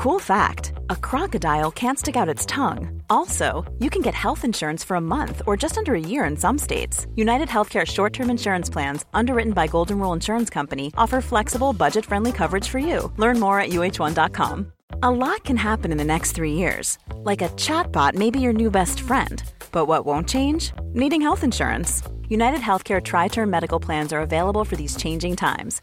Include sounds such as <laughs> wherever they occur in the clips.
Cool fact a crocodile can't stick out its tongue. Also, you can get health insurance for a month or just under a year in some states. United Healthcare short term insurance plans, underwritten by Golden Rule Insurance Company, offer flexible, budget friendly coverage for you. Learn more at uh1.com. A lot can happen in the next three years. Like a chatbot may be your new best friend. But what won't change? Needing health insurance. United Healthcare Tri Term Medical Plans are available for these changing times.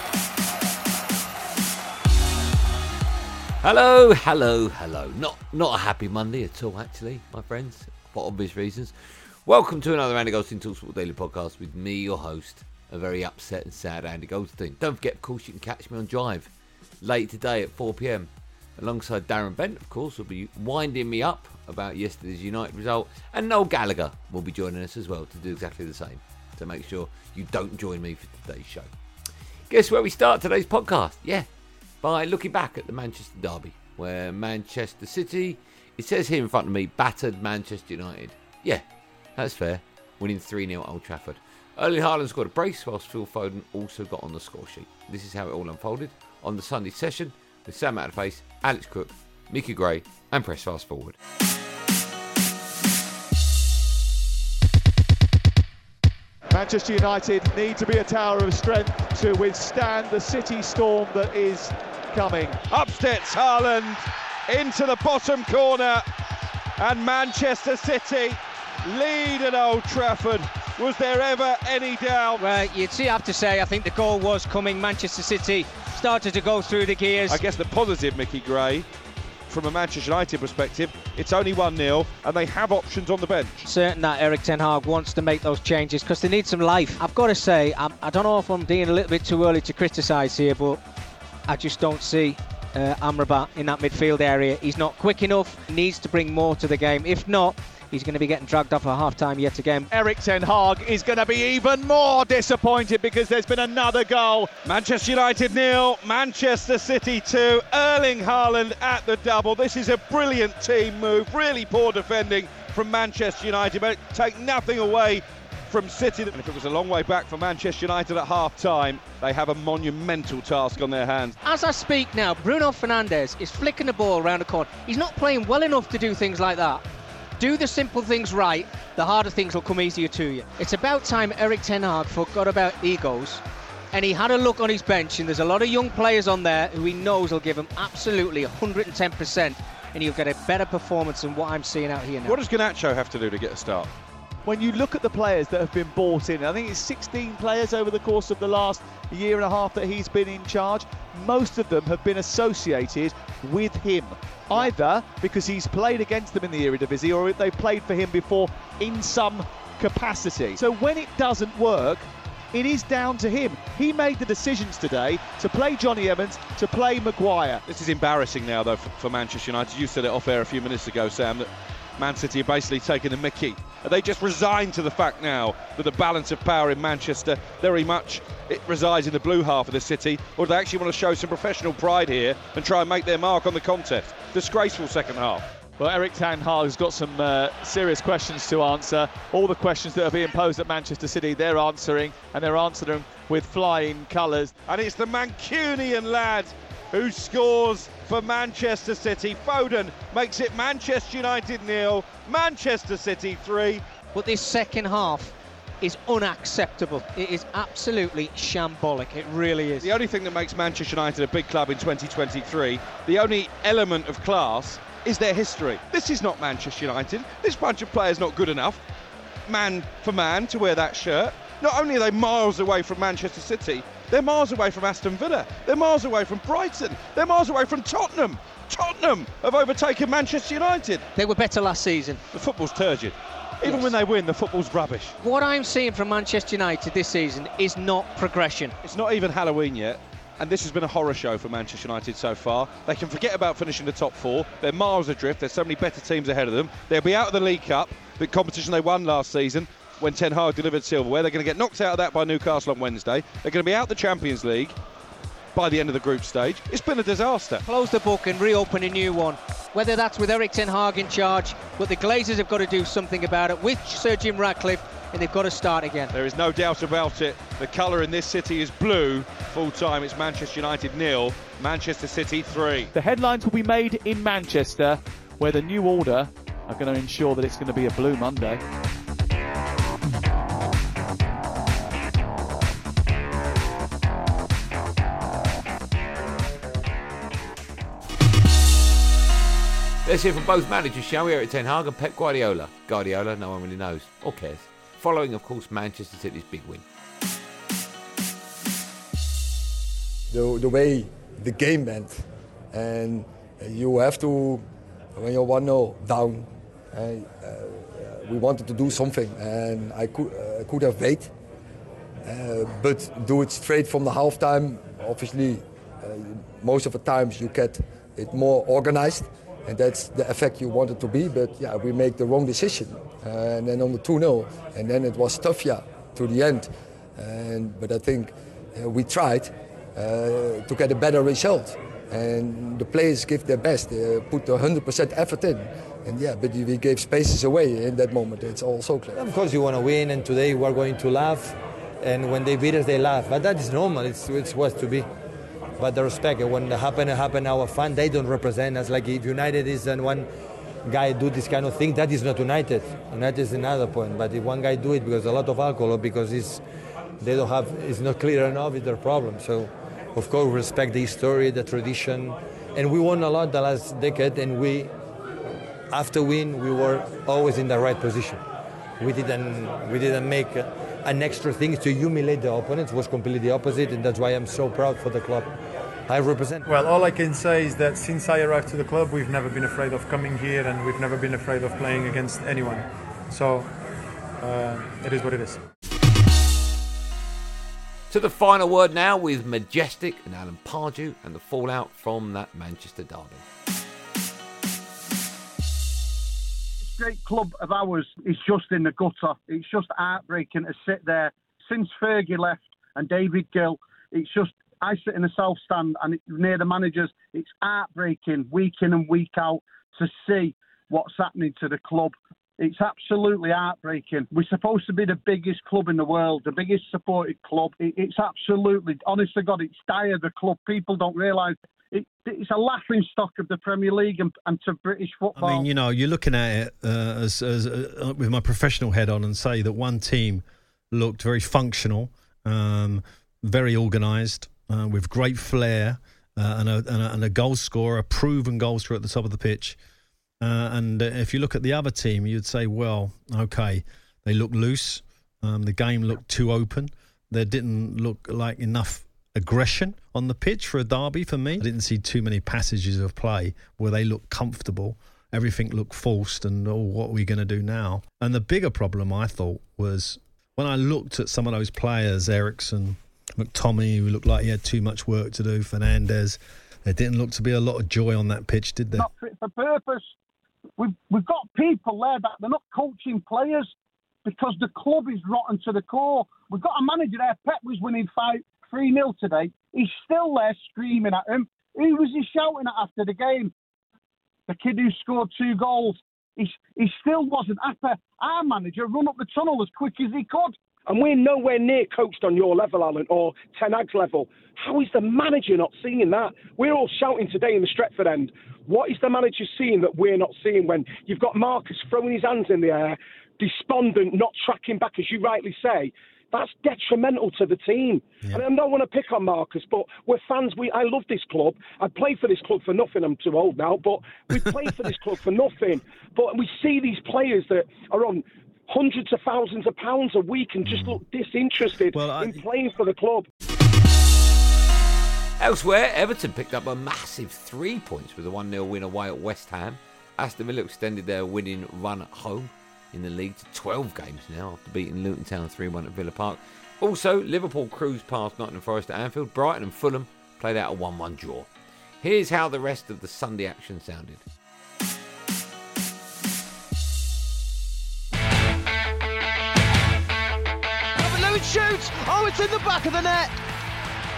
Hello, hello, hello. Not not a happy Monday at all, actually, my friends, for obvious reasons. Welcome to another Andy Goldstein Talksport Daily podcast with me, your host, a very upset and sad Andy Goldstein. Don't forget, of course, you can catch me on Drive late today at 4 pm. Alongside Darren Bent, of course, will be winding me up about yesterday's United result, and Noel Gallagher will be joining us as well to do exactly the same. To make sure you don't join me for today's show. Guess where we start today's podcast? Yeah, by looking back at the Manchester Derby, where Manchester City, it says here in front of me, battered Manchester United. Yeah, that's fair. Winning 3 0 at Old Trafford. Erling Haaland scored a brace, whilst Phil Foden also got on the score sheet. This is how it all unfolded on the Sunday session with Sam Matterface, Alex Crook, Micky Gray, and Press Fast Forward. Manchester United need to be a tower of strength to withstand the City storm that is coming. Up steps Haaland into the bottom corner, and Manchester City lead at Old Trafford. Was there ever any doubt? Well, you'd see, have to say, I think the goal was coming. Manchester City started to go through the gears. I guess the positive, Micky Gray, from a Manchester United perspective, it's only 1 0 and they have options on the bench. Certain that Erik Ten Hag wants to make those changes because they need some life. I've got to say, I'm, I do not know if I'm being a little bit too early to criticise here, but I just don't see uh, Amrabat in that midfield area. He's not quick enough, needs to bring more to the game. If not, he's going to be getting dragged off at half time yet again. Erik Ten Hag is going to be even more disappointed because there's been another goal. Manchester United nil, Manchester City 2, Erling Haaland at the double. This is a brilliant team move, really poor defending from Manchester United, but take nothing away from City. And if it was a long way back for Manchester United at half time, they have a monumental task on their hands. As I speak now, Bruno Fernandes is flicking the ball around the corner. He's not playing well enough to do things like that. Do the simple things right, the harder things will come easier to you. It's about time Erik Ten Hag forgot about egos and he had a look on his bench and there's a lot of young players on there who he knows will give him absolutely 110% and he'll get a better performance than what I'm seeing out here now. What does Garnacho have to do to get a start? When you look at the players that have been bought in, I think it's 16 players over the course of the last year and a half that he's been in charge. Most of them have been associated with him, either because he's played against them in the Eredivisie or they've played for him before in some capacity. So when it doesn't work, it is down to him. He made the decisions today to play Jonny Evans, to play Maguire. This is embarrassing now, though, for, for Manchester United. You said it off air a few minutes ago, Sam, that Man City are basically taking the mickey. Are they just resigned to the fact now that the balance of power in Manchester very much it resides in the blue half of the city, or do they actually want to show some professional pride here and try and make their mark on the contest? Disgraceful second half. Well, Erik Ten Hag has got some uh, serious questions to answer. All the questions that are being posed at Manchester City, they're answering, and they're answering them with flying colours. And it's the Mancunian lad who scores for Manchester City. Foden makes it Manchester United nil, Manchester City three. But this second half is unacceptable. It is absolutely shambolic. It really is. The only thing that makes Manchester United a big club in 2023, the only element of class is their history. This is not Manchester United. This bunch of players not good enough, man for man, to wear that shirt. Not only are they miles away from Manchester City, they're miles away from Aston Villa. They're miles away from Brighton. They're miles away from Tottenham. Tottenham have overtaken Manchester United. They were better last season. The football's turgid. Even Yes. when they win, the football's rubbish. What I'm seeing from Manchester United this season is not progression. It's not even Halloween yet. And this has been a horror show for Manchester United so far. They can forget about finishing the top four. They're miles adrift. There's so many better teams ahead of them. They'll be out of the League Cup. the competition they won last season when Ten Hag delivered silverware. They're going to get knocked out of that by Newcastle on Wednesday. They're going to be out the Champions League by the end of the group stage. It's been a disaster. Close the book and reopen a new one. Whether that's with Erik Ten Hag in charge, but the Glazers have got to do something about it with Sir Jim Ratcliffe, and they've got to start again. There is no doubt about it. The colour in this city is blue. Full time, it's Manchester United nil, Manchester City three. The headlines will be made in Manchester, where the new order are going to ensure that it's going to be a blue Monday. Let's hear from both managers, shall we? Erik Ten Hag and Pep Guardiola. Guardiola, no one really knows or cares. Following, of course, Manchester City's big win. The, the way the game went, and you have to, when you're 1 0 down, uh, we wanted to do something, and I could, uh, could have waited. Uh, but do it straight from the halftime. Obviously, uh, most of the times you get it more organized and that's the effect you want it to be. But yeah, we make the wrong decision, uh, and then on the 2-0, and then it was tough, yeah, to the end. And but I think uh, we tried uh, to get a better result, and the players give their best, they put 100% effort in. And yeah, but we gave spaces away in that moment. It's all so clear. Of course, you want to win, and today we're going to laugh. And when they beat us, they laugh. But that is normal. It's, it's what to be but the respect. When it happen, it happen. Our fan, they don't represent us. Like if United is and one guy do this kind of thing, that is not United. United is another point. But if one guy do it because a lot of alcohol because it's, they don't have, it's not clear enough, it's their problem. So, of course, respect the history, the tradition, and we won a lot the last decade. And we, after win, we were always in the right position. We didn't, we didn't make. an extra thing to humiliate the opponents was completely the opposite, and that's why I'm so proud for the club. I represent. Well, all I can say is that since I arrived to the club, we've never been afraid of coming here and we've never been afraid of playing against anyone. So uh, it is what it is. To the final word now with Majestic and Alan Pardew and the fallout from that Manchester derby. This great club of ours is just in the gutter. It's just heartbreaking to sit there. Since Fergie left and David Gill, it's just I sit in the south stand and near the managers. It's heartbreaking week in and week out to see what's happening to the club. It's absolutely heartbreaking. We're supposed to be the biggest club in the world, the biggest supported club. it's absolutely, honest to God, it's dire, the club. People don't realise it, it's a laughing stock of the Premier League and, and, to British football. I mean, you know, you're looking at it uh, as, as uh, with my professional head on and say that one team looked very functional, um, very organised, uh, with great flair uh, and, a, and, a, and, a, goal scorer, a proven goal scorer at the top of the pitch. Uh, and if you look at the other team, you'd say, well, okay, they look loose. Um, the game looked too open. There didn't look like enough aggression on the pitch for a derby for me. I didn't see too many passages of play where they looked comfortable. Everything looked forced, and oh, what are we going to do now? And the bigger problem I thought was when I looked at some of those players, Eriksen, McTominay, who looked like he had too much work to do, Fernandes. There didn't look to be a lot of joy on that pitch, did there? Not fit for purpose. We've, we've got people there that they're not coaching players because the club is rotten to the core. We've got a manager there. Pep was winning 5 3 0 today. He's still there screaming at him. Who was he shouting at after the game? The kid who scored two goals. He, he still wasn't happy. Our manager run up the tunnel as quick as he could. And we're nowhere near coached on your level, Alan, or Ten Hag's level. How is the manager not seeing that? We're all shouting today in the Stretford end. What is the manager seeing that we're not seeing when you've got Marcus throwing his hands in the air, despondent, not tracking back, as you rightly say? That's detrimental to the team. Yeah. And I don't want to pick on Marcus, but we're fans. We I love this club. I play for this club for nothing. I'm too old now, but we play for this club for nothing. But we see these players that are on hundreds of thousands of pounds a week and just hmm. look disinterested well, I... in playing for the club. Elsewhere, Everton picked up a massive three points with a 1 0 win away at West Ham. Aston Villa extended their winning run at home in the league to 12 games now after beating Luton Town 3 1 at Villa Park. Also, Liverpool cruised past Nottingham Forest at Anfield. Brighton and Fulham played out a 1 1 draw. Here's how the rest of the Sunday action sounded. Lewin shoots. Oh, it's in the back of the net.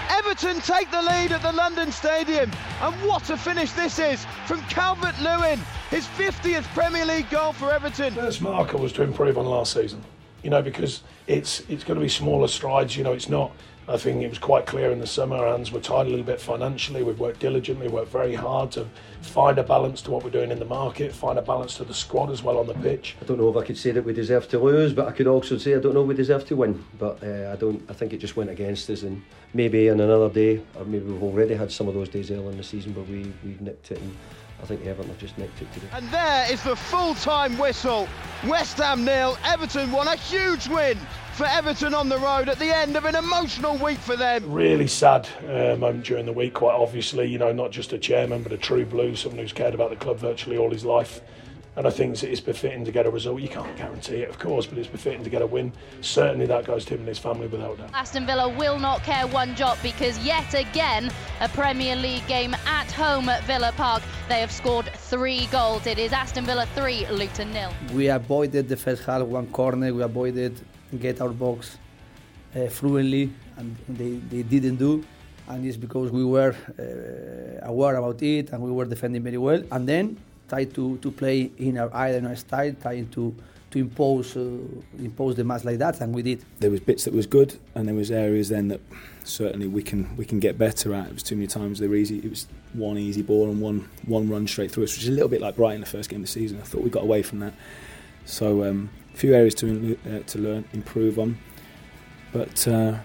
Everton take the lead at the London Stadium. And what a finish this is from Calvert Lewin. His 50th Premier League goal for Everton. First marker was to improve on last season. You know, because it's it's going to be smaller strides. You know, it's not. I think it was quite clear in the summer. Our hands were tied a little bit financially. We've worked diligently, worked very hard to find a balance to what we're doing in the market, find a balance to the squad as well on the pitch. I don't know if I could say that we deserve to lose, but I could also say I don't know we deserve to win. But uh, I don't. I think it just went against us, and maybe on another day, or maybe we've already had some of those days early in the season where we we nicked it, and I think Everton have just nicked it today. And there is the full-time whistle. West Ham nil. Everton one a huge win for Everton on the road at the end of an emotional week for them. Really sad uh, moment during the week, quite obviously. You know, not just a chairman, but a true blue, someone who's cared about the club virtually all his life. And I think it's befitting to get a result. You can't guarantee it, of course, but it's befitting to get a win. Certainly that goes to him and his family without doubt. Aston Villa will not care one jot because yet again, a Premier League game at home at Villa Park. They have scored three goals. It is Aston Villa 3, Luton nil. We avoided the first half, one corner. We avoided get our box uh, fluently, and they, they didn't do. And it's because we were uh, aware about it and we were defending very well. And then try to, to play in our island style, trying to to impose uh, impose the match like that, and we did. There was bits that was good, and there was areas then that certainly we can we can get better at. It was too many times they were easy. It was one easy ball and one one run straight through us, which is a little bit like Brighton the first game of the season. I thought we got away from that. So um, a few areas to uh, to learn, improve on, but. Uh,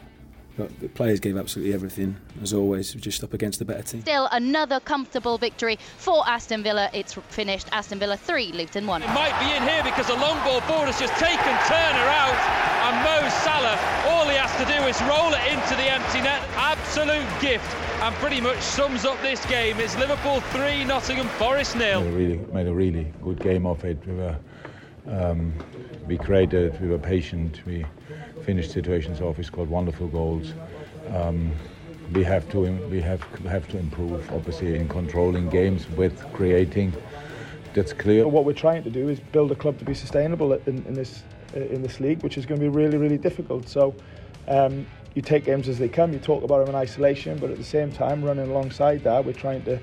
the players gave absolutely everything, as always, just up against the better team. Still another comfortable victory for Aston Villa. It's finished Aston Villa 3, Luton 1. It might be in here because a long ball board has just taken Turner out. And Mo Salah, all he has to do is roll it into the empty net. Absolute gift and pretty much sums up this game. It's Liverpool 3, Nottingham Forest nil. Made a really, made a really good game of it. We were, um, we created, we were patient, we finished situations off. We scored wonderful goals. Um, we have to we have have to improve, obviously, in controlling games with creating. That's clear. What we're trying to do is build a club to be sustainable in, in this in this league, which is going to be really really difficult. So. Um, you take games as they come. You talk about them in isolation, but at the same time, running alongside that, we're trying to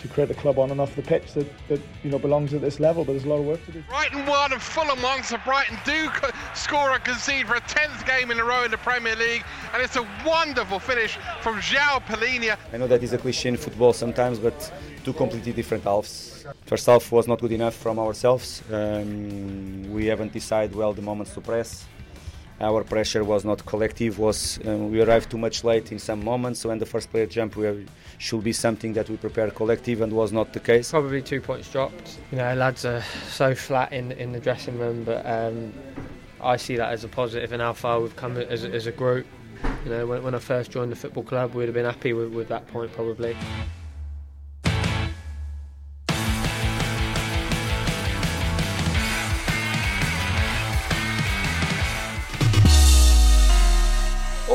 to create a club on and off the pitch that, that you know belongs at this level. But there's a lot of work to do. Brighton one and Fulham one, so Brighton do score and concede for a tenth game in a row in the Premier League, and it's a wonderful finish from João Palhinha. I know that is a cliche in football sometimes, but two completely different halves. First half was not good enough from ourselves. Um, we haven't decided well the moments to press our pressure was not collective was um, we arrived too much late in some moments. When the first player jumped we should be something that we prepared collective and was not the case. Probably two points dropped. You know lads are so flat in in the dressing room but um, I see that as a positive. positive and how far we've come as, as a group. You know when, when I first joined the football club we'd have been happy with, with that point probably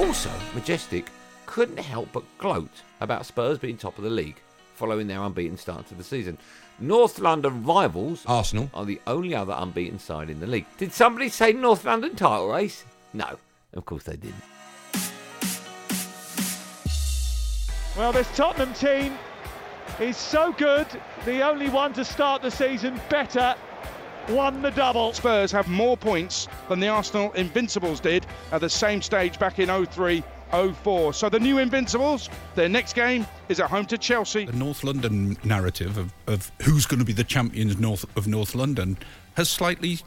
Also, Majestic couldn't help but gloat about Spurs being top of the league following their unbeaten start to the season. North London rivals Arsenal are the only other unbeaten side in the league. Did somebody say North London title race? No, of course they didn't. Well, this Tottenham team is so good, the only one to start the season better won the double. Spurs have more points than the Arsenal Invincibles did at the same stage back in 03 04. So the new Invincibles, their next game is at home to Chelsea. The North London narrative of, of who's going to be the champions north of North London has slightly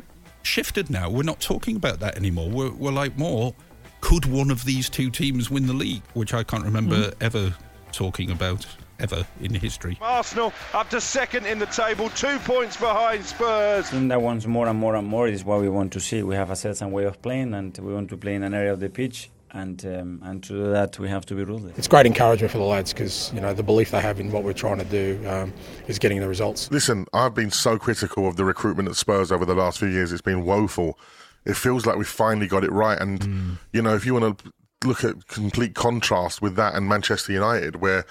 shifted now. We're not talking about that anymore. We're, we're like more, could one of these two teams win the league? Which I can't remember mm. ever talking about ever in history. Arsenal up to second in the table, two points behind Spurs. I think that wants more and more and more is what we want to see. We have a certain way of playing, and we want to play in an area of the pitch. And um, and to do that, we have to be ruthless. It's great encouragement for the lads because you know the belief they have in what we're trying to do um, is getting the results. Listen, I've been so critical of the recruitment at Spurs over the last few years. It's been woeful. It feels like we finally got it right. And mm. you know, if you want to look at complete contrast with that and Manchester United, where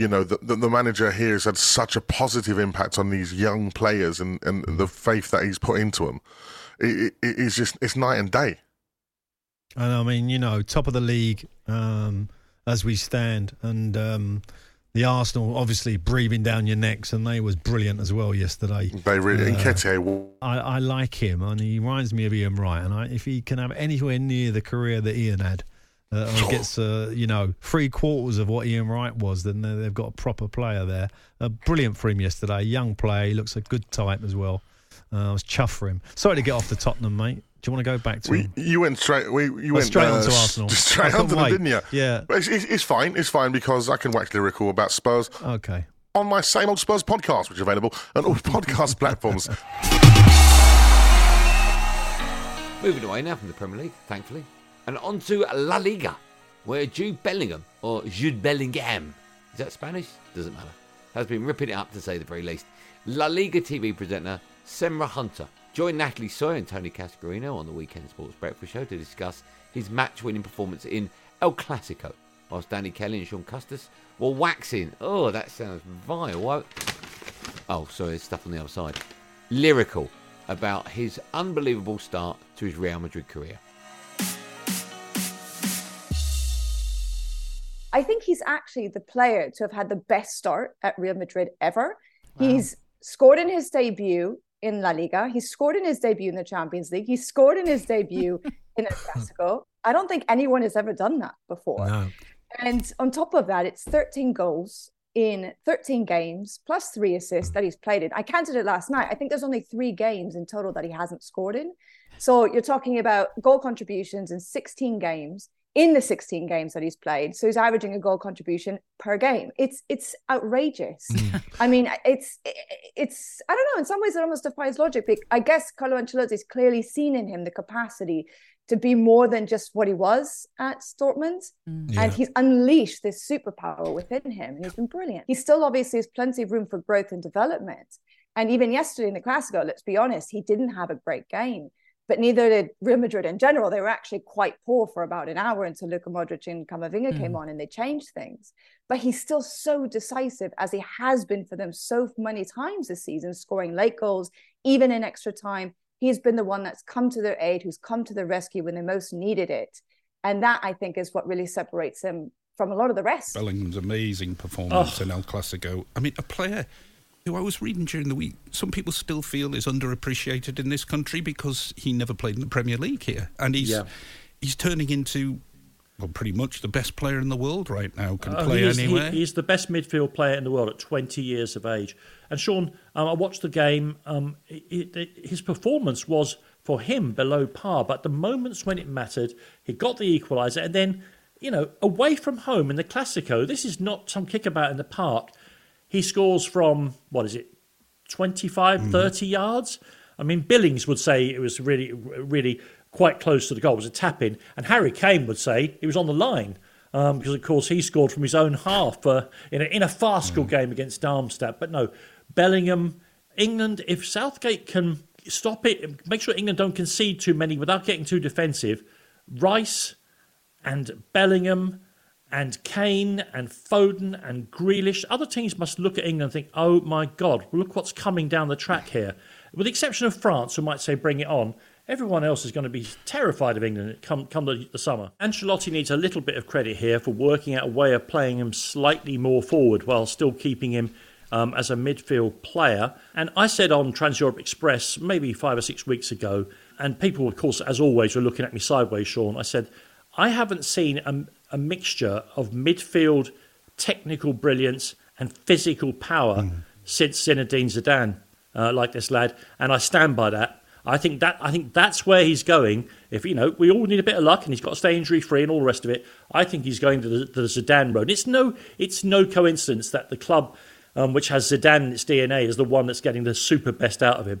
you know, the, the, manager here has had such a positive impact on these young players and, and the faith that he's put into them. It, it, it's just, it's night and day. And I mean, you know, top of the league um, as we stand, and um, the Arsenal obviously breathing down your necks, and they was brilliant as well yesterday. They really. Uh, Nketiah, I, I like him, and he reminds me of Ian Wright. And I, if he can have anywhere near the career that Ian had, uh, or gets uh, you know three quarters of what Ian Wright was, then they- they've got a proper player there. Uh, brilliant for him yesterday. Young player, he looks a good type as well. Uh, I was chuffed for him. Sorry to get off the Tottenham, mate. Do you want to go back to we, him? you went straight. We, you Oh, went straight uh, on to Arsenal. <laughs> Straight I couldn't onto them, didn't you? Yeah. But it's, it's, it's fine. It's fine because I can wax lyrical about Spurs Okay. on my same old Spurs podcast, which is available on all <laughs> podcast platforms. Moving away now from the Premier League, thankfully, and on to La Liga, where Jude Bellingham, or Jude Bellingham, is that Spanish? Doesn't matter, has been ripping it up to say the very least. La Liga TV presenter Semra Hunter joined Natalie Sawyer and Tony Cascarino on the Weekend Sports Breakfast Show to discuss his match winning performance in El Clasico, whilst Danny Kelly and Shaun Custis were waxing. Oh, that sounds vile. Oh, sorry, there's stuff on the other side. Lyrical about his unbelievable start to his Real Madrid career. I think he's actually the player to have had the best start at Real Madrid ever. He's scored in his debut in La Liga. He scored in his debut in the Champions League. He scored in his debut <laughs> in El Clasico. I don't think anyone has ever done that before. No. And on top of that, it's 13 goals in 13 games plus three assists that he's played in. I counted it last night. I think there's only three games in total that he hasn't scored in. So you're talking about goal contributions in 16 games in the 16 games that he's played. So he's averaging a goal contribution per game. It's it's outrageous. Mm. I mean, it's it's I don't know. In some ways, it almost defies logic. But I guess Carlo Ancelotti's clearly seen in him the capacity to be more than just what he was at Dortmund, mm. Yeah. and he's unleashed this superpower within him, and he's been brilliant. He still obviously has plenty of room for growth and development. And even yesterday in the Clasico, let's be honest, he didn't have a great game. But neither did Real Madrid in general. They were actually quite poor for about an hour until Luka Modric and Camavinga came Mm. on and they changed things. But he's still so decisive as he has been for them so many times this season, scoring late goals, even in extra time. He's been the one that's come to their aid, who's come to their rescue when they most needed it. And that, I think, is what really separates him from a lot of the rest. Bellingham's amazing performance in El Clasico. I mean, a player who I was reading during the week, some people still feel is underappreciated in this country because he never played in the Premier League here, and he's Yeah. he's turning into well, pretty much the best player in the world right now. Can Oh, play he is, he- anywhere. he's the best midfield player in the world at 20 years of age. And Shaun, um, I watched the game. Um, it, it- his performance was for him below par, but the moments when it mattered, he got the equaliser, and then you know away from home in the Clasico, this is not some kickabout in the park. He scores from what is it, 25, 30 yards. I mean, Billings would say it was really, really quite close to the goal. It was a tap in. And Harry Kane would say it was on the line um, because, of course, he scored from his own half uh, in, a, in a farcical game against Darmstadt. But no, Bellingham, England, if Southgate can stop it, make sure England don't concede too many without getting too defensive, Rice and Bellingham and Kane and Foden and Grealish. Other teams must look at England and think, oh my God, look what's coming down the track here. With the exception of France, who might say bring it on, everyone else is going to be terrified of England come, come the, the summer. Ancelotti needs a little bit of credit here for working out a way of playing him slightly more forward while still keeping him um, as a midfield player. And I said on Trans Europe Express maybe five or six weeks ago, and people, of course, as always, were looking at me sideways, Shaun. I said, I haven't seen a, a mixture of midfield technical brilliance and physical power since Zinedine Zidane, uh, like this lad, and I stand by that. I think that I think that's where he's going. If you know, we all need a bit of luck, and he's got to stay injury free and all the rest of it. I think he's going to the, the Zidane road. It's no, it's no coincidence that the club, um, which has Zidane in its DNA, is the one that's getting the super best out of him.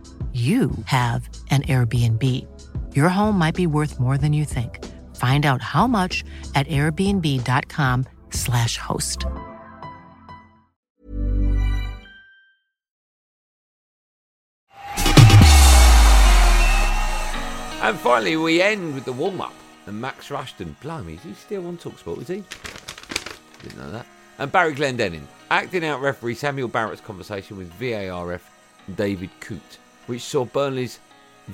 you have an Airbnb. Your home might be worth more than you think. Find out how much at airbnb.com/slash host. And finally, we end with the warm up. And Max Rushton, blimey, is he still on Talksport? Is he? Didn't know that. And Barry Glendenning, acting out referee Samuel Barrott's conversation with VAR ref David Coote, which saw Burnley's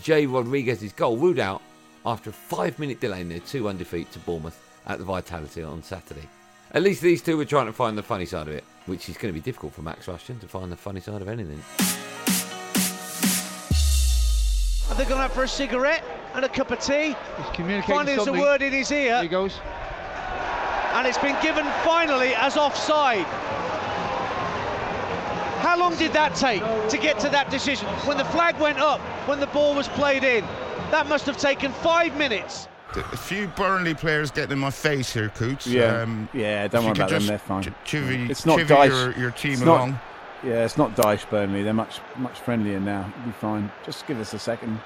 Jay Rodriguez's goal ruled out after a five minute delay in their 2 1 defeat to Bournemouth at the Vitality on Saturday. At least these two were trying to find the funny side of it, which is going to be difficult for Max Rushton to find the funny side of anything. Are they going out for a cigarette and a cup of tea? He's communicating Finally, there's a word in his ear. Here he goes. And it's been given finally as offside. How long did that take to get to that decision? When the flag went up, when the ball was played in, that must have taken five minutes. A few Burnley players getting in my face here, Coots. Yeah, Um, yeah. Don't worry about them. They're fine. ch- Chivvy, it's not chivvy Dyche. your, your team it's not- along. yeah, it's not Dyche Burnley. They're much much friendlier now. It'll be fine. Just give us a second.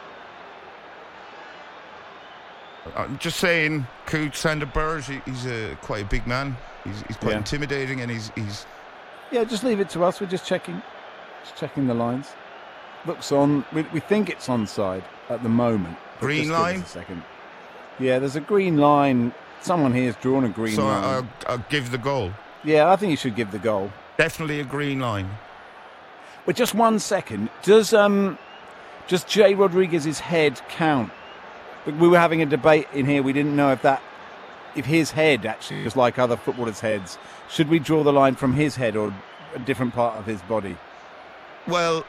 I'm just saying, Coots, Sander Berge, he- he's a, quite a big man. He's, he's quite Yeah. intimidating and he's, he's Yeah, just leave it to us. We're just checking, just checking the lines. Looks on. We, we think it's onside at the moment. Green just give us line? a second. Yeah, there's a green line. Someone here's drawn a green so line. I'll, I'll give the goal. yeah, I think you should give the goal. Definitely a green line. But just one second. Does um, does Jay Rodriguez's head count? We were having a debate in here. We didn't know if that, if his head actually was like other footballers' heads. Should we draw the line from his head or a different part of his body? Well,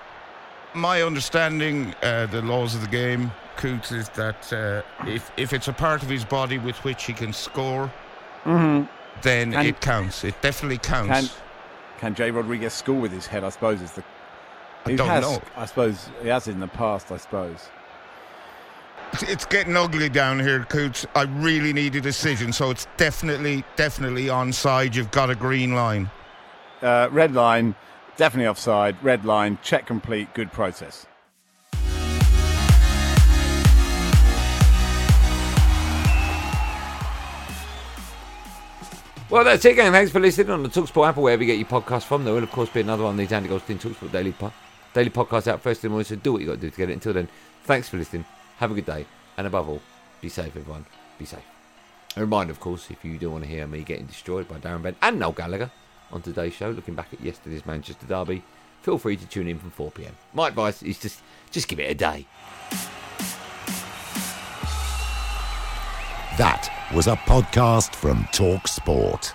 my understanding, uh, the laws of the game, Coots, is that uh, if, if it's a part of his body with which he can score, Mhm. then Can- it counts. It definitely counts. Can can Jay Rodriguez score with his head? I suppose is the. I don't has, know. I suppose he has in the past. I suppose. It's- It's getting ugly down here, Coots. I really need a decision, so it's definitely, definitely onside. You've got a green line. Uh, red line, definitely offside. Red line, check complete. Good process. Well, that's it, gang. Thanks for listening on the Talksport app or wherever you get your podcast from. There will, of course, be another one of these Andy Goldstein Talksport daily, po- daily Podcast out first in the morning, so do what you got to do to get it. Until then, thanks for listening. Have a good day. And above all, be safe, everyone. Be safe. A reminder, of course, if you do want to hear me getting destroyed by Darren Bent and Noel Gallagher on today's show, looking back at yesterday's Manchester derby, feel free to tune in from 4 pm. My advice is just, just give it a day. That was a podcast from Talk Sport.